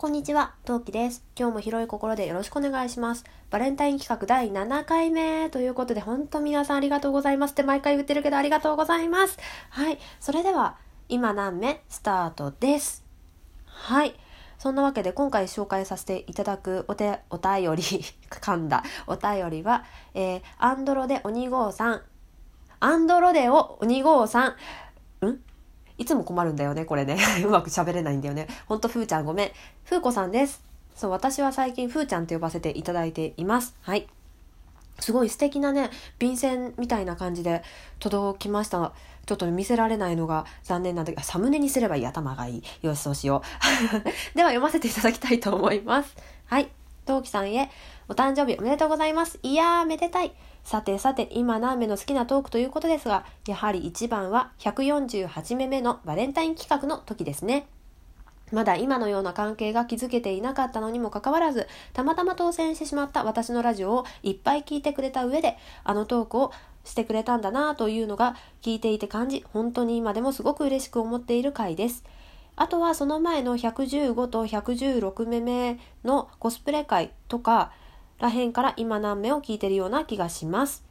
こんにちは、トウキです。今日も広い心でよろしくお願いします。バレンタイン企画第7回目ということで、本当皆さんありがとうございますって毎回言ってるけどありがとうございます。はい。それでは、今何目スタートです。はい。そんなわけで今回紹介させていただくお手、お便り、噛んだお便りは、えー、アンドロデ鬼号さん。アンドロデオ鬼号さ。んいつも困るんだよね、これね。うまく喋れないんだよね。ほんと、ふーちゃんごめん。ふーこさんです。そう、私は最近、ふーちゃんって呼ばせていただいています。はい。すごい素敵なね、便箋みたいな感じで届きました。ちょっと見せられないのが残念なんだけど、サムネにすればいい。頭がいい。よし、そうしよう。では読ませていただきたいと思います。はい。トウキさんへ、お誕生日おめでとうございます。いやー、めでたい。さてさて、今何目の好きなトークということですが、やはり一番は148目目のバレンタイン企画の時ですね。まだ今のような関係が築けていなかったのにもかかわらず、たまたま当選してしまった私のラジオをいっぱい聞いてくれた上で、あのトークをしてくれたんだなというのが聞いていて感じ、本当に今でもすごく嬉しく思っている回です。あとはその前の115と116目目のコスプレ会とか、らへんから今何目を聞いてるような気がします。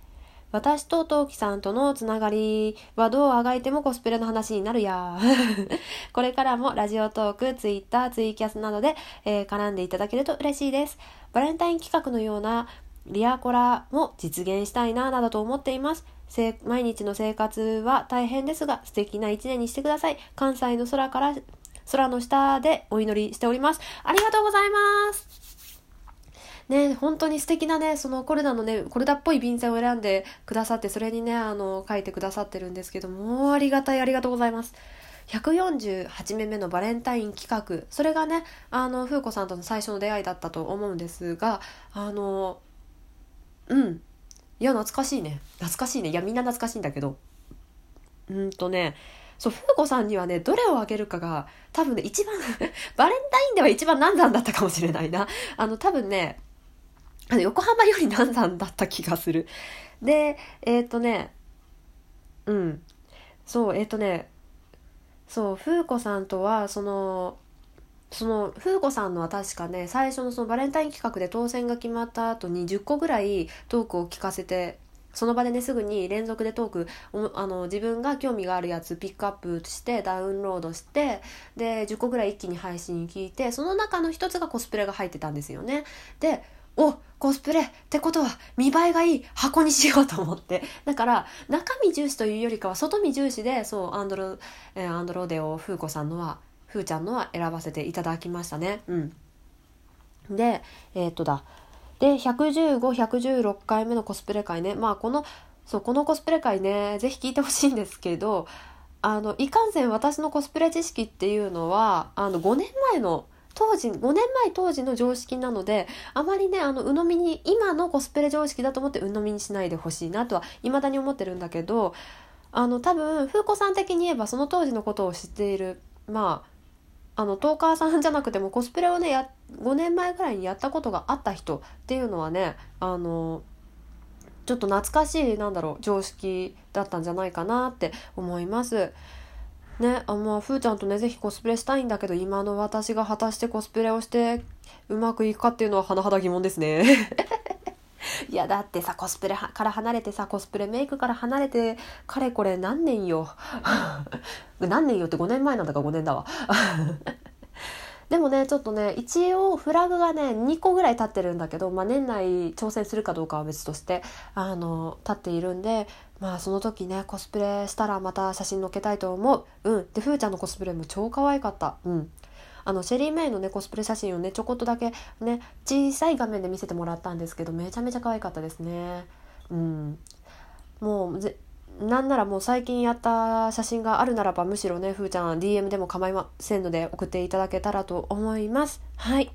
私とトウキさんとのつながりはどうあがいてもコスプレの話になるや。これからもラジオトーク、ツイッター、ツイキャスなどで、えー、絡んでいただけると嬉しいです。バレンタイン企画のようなリアコラも実現したいな、などと思っています。毎日の生活は大変ですが、素敵な一年にしてください。関西の空から、空の下でお祈りしております。ありがとうございます。ね、本当に素敵なね、そのコルダのね、コルダっぽい便箋を選んでくださって、それにね、あの、書いてくださってるんですけども、ありがたい、ありがとうございます。148目目のバレンタイン企画。それがね、あの、風子さんとの最初の出会いだったと思うんですが、あの、うん。いや、懐かしいね。懐かしいね。いや、みんな懐かしいんだけど。うんとね、そう、風子さんにはね、どれをあげるかが、多分ね、一番 バレンタインでは一番難産だったかもしれないな。あの、多分ね、あの、横浜より難産だった気がする。で、えっ、ー、とね、うん。そう、えっ、ー、とね、そう、風子さんとは、その、その、風子さんのは確かね、最初のそのバレンタイン企画で当選が決まった後に10個ぐらいトークを聞かせて、その場でね、すぐに連続でトーク、あの、自分が興味があるやつピックアップしてダウンロードして、で、10個ぐらい一気に配信聞いて、その中の一つがコスプレが入ってたんですよね。で、おコスプレってことは見栄えがいい箱にしようと思って。だから、中身重視というよりかは外見重視で、そう、アンドロ、えー、アンドロデオ、フーコさんのは、フーちゃんのは選ばせていただきましたね。うん。で、えー、っとだ。で、115、116回目のコスプレ会ね。まあ、この、そう、このコスプレ会ね、ぜひ聞いてほしいんですけど、あの、いかんせん私のコスプレ知識っていうのは、あの、5年前の当時、5年前当時の常識なので、あまりね、あの、鵜呑みに、今のコスプレ常識だと思って鵜呑みにしないでほしいなとは、未だに思ってるんだけど、あの、多分、風子さん的に言えば、その当時のことを知っている、まあ、あの、トーカーさんじゃなくても、コスプレをね、や、5年前ぐらいにやったことがあった人っていうのはね、あの、ちょっと懐かしい、なんだろう、常識だったんじゃないかなって思います。ね、あまあ、ふーちゃんとね、ぜひコスプレしたいんだけど、今の私が果たしてコスプレをしてうまくいくかっていうのは甚だ疑問ですね。いや、だってさ、コスプレから離れてさ、コスプレメイクから離れて、かれこれ何年よ。何年よって5年前なんだか5年だわ。でもね、ちょっとね、一応フラグがね、2個ぐらい立ってるんだけど、まあ年内挑戦するかどうかは別として、あの、立っているんで、まあその時ね、コスプレしたらまた写真載っけたいと思う。うん。で、ふーちゃんのコスプレも超可愛かった。うん。あの、シェリー・メイのね、コスプレ写真をね、ちょこっとだけね、小さい画面で見せてもらったんですけど、めちゃめちゃ可愛かったですね。うん。もう、なんならもう最近やった写真があるならばむしろねふーちゃん DM でも構いませんので送っていただけたらと思います。はい。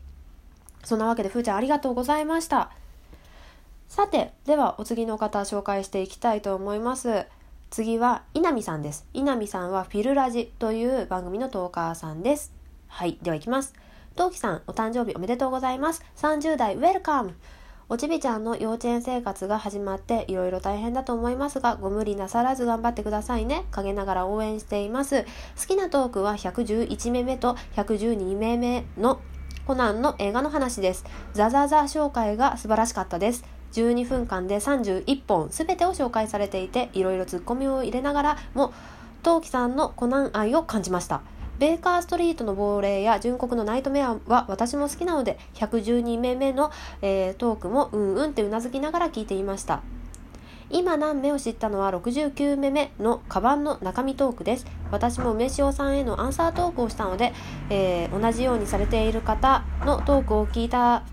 そんなわけでふーちゃんありがとうございました。さてではお次の方紹介していきたいと思います。次は稲見さんです。稲見さんはフィルラジという番組のトーカーさんです。はいではいきますトウキさんお誕生日おめでとうございます30代ウェルカムおちびちゃんの幼稚園生活が始まっていろいろ大変だと思いますが、ご無理なさらず頑張ってくださいね。陰ながら応援しています。好きなトークは111名目と112名目のコナンの映画の話です。ザザザ紹介が素晴らしかったです。12分間で31本全てを紹介されていて、いろいろツッコミを入れながらも、トウキさんのコナン愛を感じました。ベーカーストリートの亡霊や純国のナイトメアは私も好きなので、112名目の、えー、トークもうんうんってうなずきながら聞いていました。今何目を知ったのは69目目のカバンの中身トークです。私も梅塩さんへのアンサートークをしたので、えー、同じようにされている方のトークを聞いた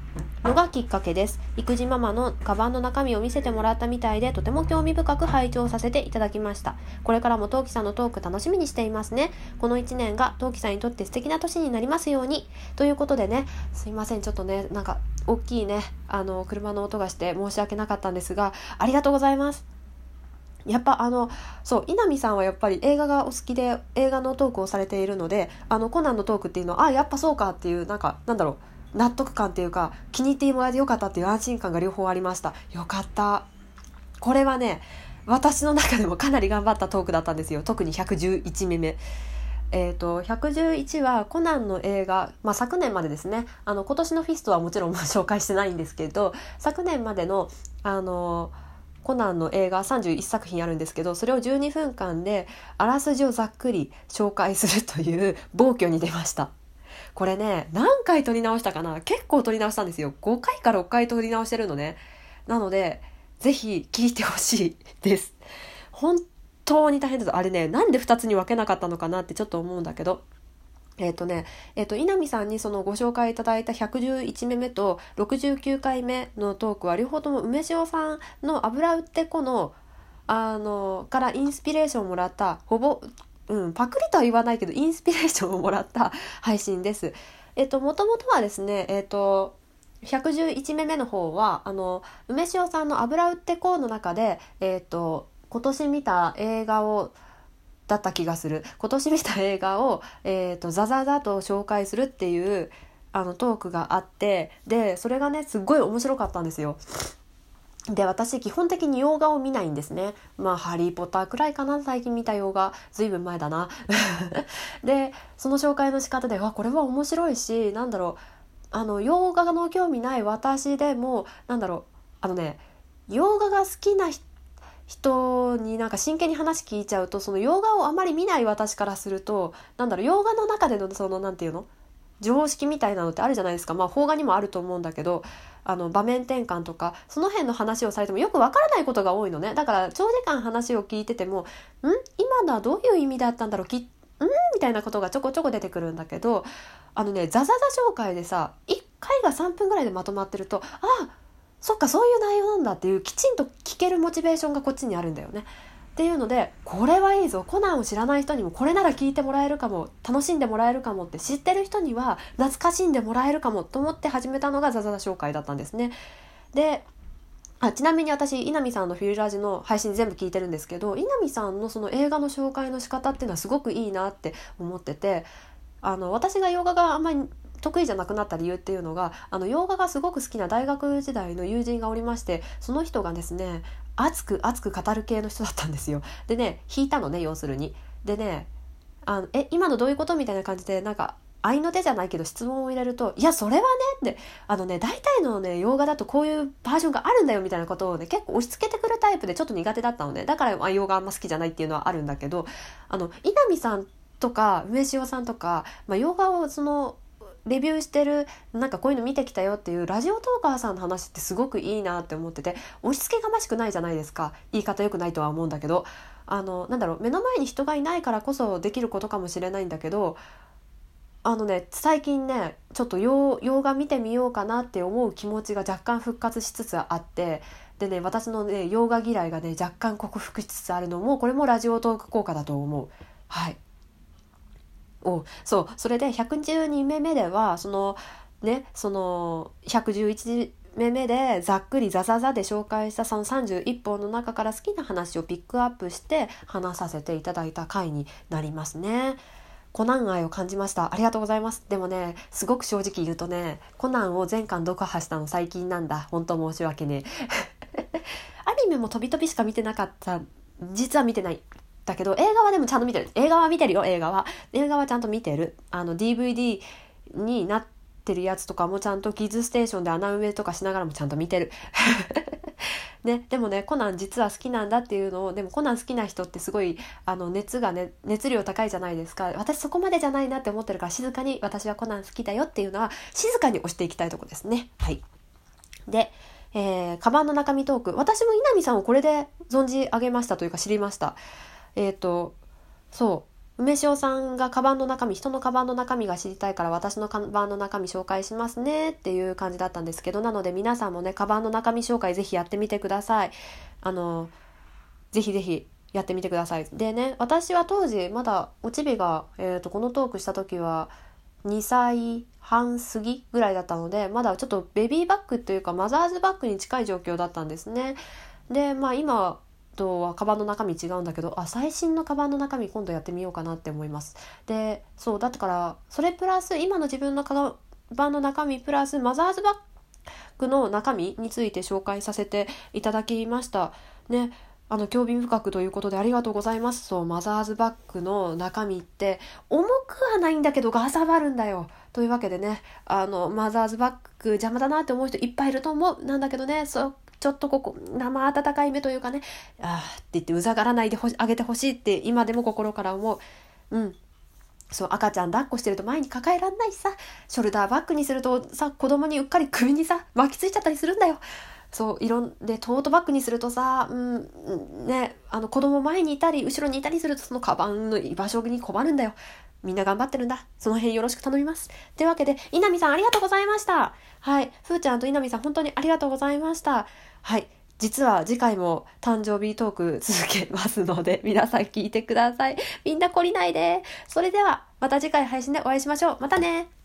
のがきっかけです。育児ママのカバンの中身を見せてもらったみたいで、とても興味深く拝聴させていただきました。これからもトウキさんのトーク楽しみにしていますね。この1年がトウキさんにとって素敵な年になりますように。ということでね、すいません、ちょっとね、なんか、大きいね、あの、車の音がして申し訳なかったんですが、ありがとうございます。やっぱあのそう稲見さんはやっぱり映画がお好きで映画のトークをされているのであのコナンのトークっていうのはあやっぱそうかっていうなんかなんだろう納得感っていうか気に入ってもらえてよかったっていう安心感が両方ありました。よかった。これはね私の中でもかなり頑張ったトークだったんですよ。特に111目目。えーと、111はコナンの映画、まあ、昨年までですね。あの今年のフィストはもちろん紹介してないんですけど昨年までのあのコナンの映画31作品あるんですけどそれを12分間であらすじをざっくり紹介するという暴挙に出ました。これね、何回撮り直したかな？結構撮り直したんですよ。5回か6回撮り直してるのね。なので、ぜひ聞いてほしいです。本当に大変です。あれね、なんで2つに分けなかったのかなってちょっと思うんだけど。えっ、ー、とね、えっ、ー、と、稲見さんにそのご紹介いただいた111目目と69回目のトークは両方とも梅塩さんの油売ってこのあのからインスピレーションをもらったほぼうん、パクリとは言わないけど、インスピレーションをもらった配信です。えっと、もともとはですね、えっと、111目目の方は、あの、梅塩さんの油売ってこうの中で、えっと、今年見た映画を、だった気がする。今年見た映画を、えっと、ザザザと紹介するっていう、あの、トークがあって、で、それがね、すっごい面白かったんですよ。で私基本的に洋画を見ないんですね。まあ「ハリー・ポッター」くらいかな。最近見た洋画。ずいぶん前だな。でその紹介の仕方でわこれは面白いしなんだろう。あの洋画の興味ない私でもなんだろう。あのね洋画が好きな人になんか真剣に話聞いちゃうとその洋画をあまり見ない私からするとなんだろう。洋画の中でのその何て言うの？常識みたいなのってあるじゃないですか。まあ邦画にもあると思うんだけどあの場面転換とかその辺の話をされてもよくわからないことが多いのねだから長時間話を聞いてても「ん？今のはどういう意味だったんだろう？きん?」みたいなことがちょこちょこ出てくるんだけどあのねザザザ紹介でさ1回が3分ぐらいでまとまってるとああそっかそういう内容なんだっていうきちんと聞けるモチベーションがこっちにあるんだよね。っていうのでこれはいいぞコナンを知らない人にもこれなら聞いてもらえるかも楽しんでもらえるかもって知ってる人には懐かしんでもらえるかもと思って始めたのがザザザ紹介だったんですね。であちなみに私稲見さんのフィルラージの配信全部聞いてるんですけど稲見さんのその映画の紹介の仕方っていうのはすごくいいなって思っててあの私が洋画があんまり得意じゃなくなった理由っていうのがあの洋画がすごく好きな大学時代の友人がおりましてその人がですね熱く熱く語る系の人だったんですよ。でね引いたのね要するに。でねあのえ今のどういうことみたいな感じでなんか愛の手じゃないけど質問を入れると「いやそれはね」ってあのね大体のね洋画だとこういうバージョンがあるんだよみたいなことをね結構押し付けてくるタイプでちょっと苦手だったのでだから、ま、洋画あんま好きじゃないっていうのはあるんだけどあの稲見さんとか梅塩さんとか、まあ、洋画をそのレビューしてるなんかこういうの見てきたよっていうラジオトーカーさんの話ってすごくいいなって思ってて押し付けがましくないじゃないですか言い方良くないとは思うんだけどあのなんだろう目の前に人がいないからこそできることかもしれないんだけどあのね最近ねちょっと洋画見てみようかなって思う気持ちが若干復活しつつあってでね私のね洋画嫌いがね若干克服しつつあるのもこれもラジオトーク効果だと思う。はいおそうそれで112目目ではそのねその111目目でざっくりザザザで紹介したその31本の中から好きな話をピックアップして話させていただいた回になりますね。コナン愛を感じました。ありがとうございます。でもね、すごく正直言うとね、コナンを全巻読破したの最近なんだ。本当申し訳ね。アニメも飛び飛びしか見てなかった。実は見てない。だけど映画はでもちゃんと見てる。映画は見てるよ映画は。映画はちゃんと見てる。あの DVD になってるやつとかもちゃんとキッズステーションで穴埋めとかしながらもちゃんと見てる。ね、でもねコナン実は好きなんだっていうのをでもコナン好きな人ってすごいあの熱がね熱量高いじゃないですか。私そこまでじゃないなって思ってるから静かに私はコナン好きだよっていうのは静かに押していきたいとこですね。はい。でえー、カバンの中身トーク。私も稲見さんをこれで存じ上げましたというか知りました。えっ、ー、とそう梅塩さんがカバンの中身人のカバンの中身が知りたいから私のカバンの中身紹介しますねっていう感じだったんですけどなので皆さんもねカバンの中身紹介ぜひやってみてください。あのぜひぜひやってみてください。でね私は当時まだおちびが、えーと、このトークした時は2歳半過ぎぐらいだったのでまだちょっとベビーバッグというかマザーズバッグに近い状況だったんですね。でまあ今とはカバンの中身違うんだけどあ最新のカバンの中身今度やってみようかなって思います。でそうだからそれプラス今の自分のカバンの中身プラスマザーズバッグの中身について紹介させていただきました。ねあの興味深くということでありがとうございます。そうマザーズバッグの中身って重くはないんだけどガサバるんだよ。というわけでねあのマザーズバッグ邪魔だなって思う人いっぱいいると思うなんだけどねそうちょっとここ、生温かい目というかね、ああって言ってうざがらないであげてほしいって今でも心から思う。うん。そう、赤ちゃん抱っこしてると前に抱えらんないしさ、ショルダーバッグにするとさ、子供にうっかり首にさ、巻きついちゃったりするんだよ。そう、いろんで、トートバッグにするとさ、うん、ね、あの子供前にいたり、後ろにいたりするとそのカバンの居場所に困るんだよ。みんな頑張ってるんだ。その辺よろしく頼みます。というわけで、稲見さんありがとうございました。はい。ふーちゃんと稲見さん本当にありがとうございました。はい。実は次回も誕生日トーク続けますので、皆さん聞いてください。みんな懲りないで。それでは、また次回配信でお会いしましょう。またね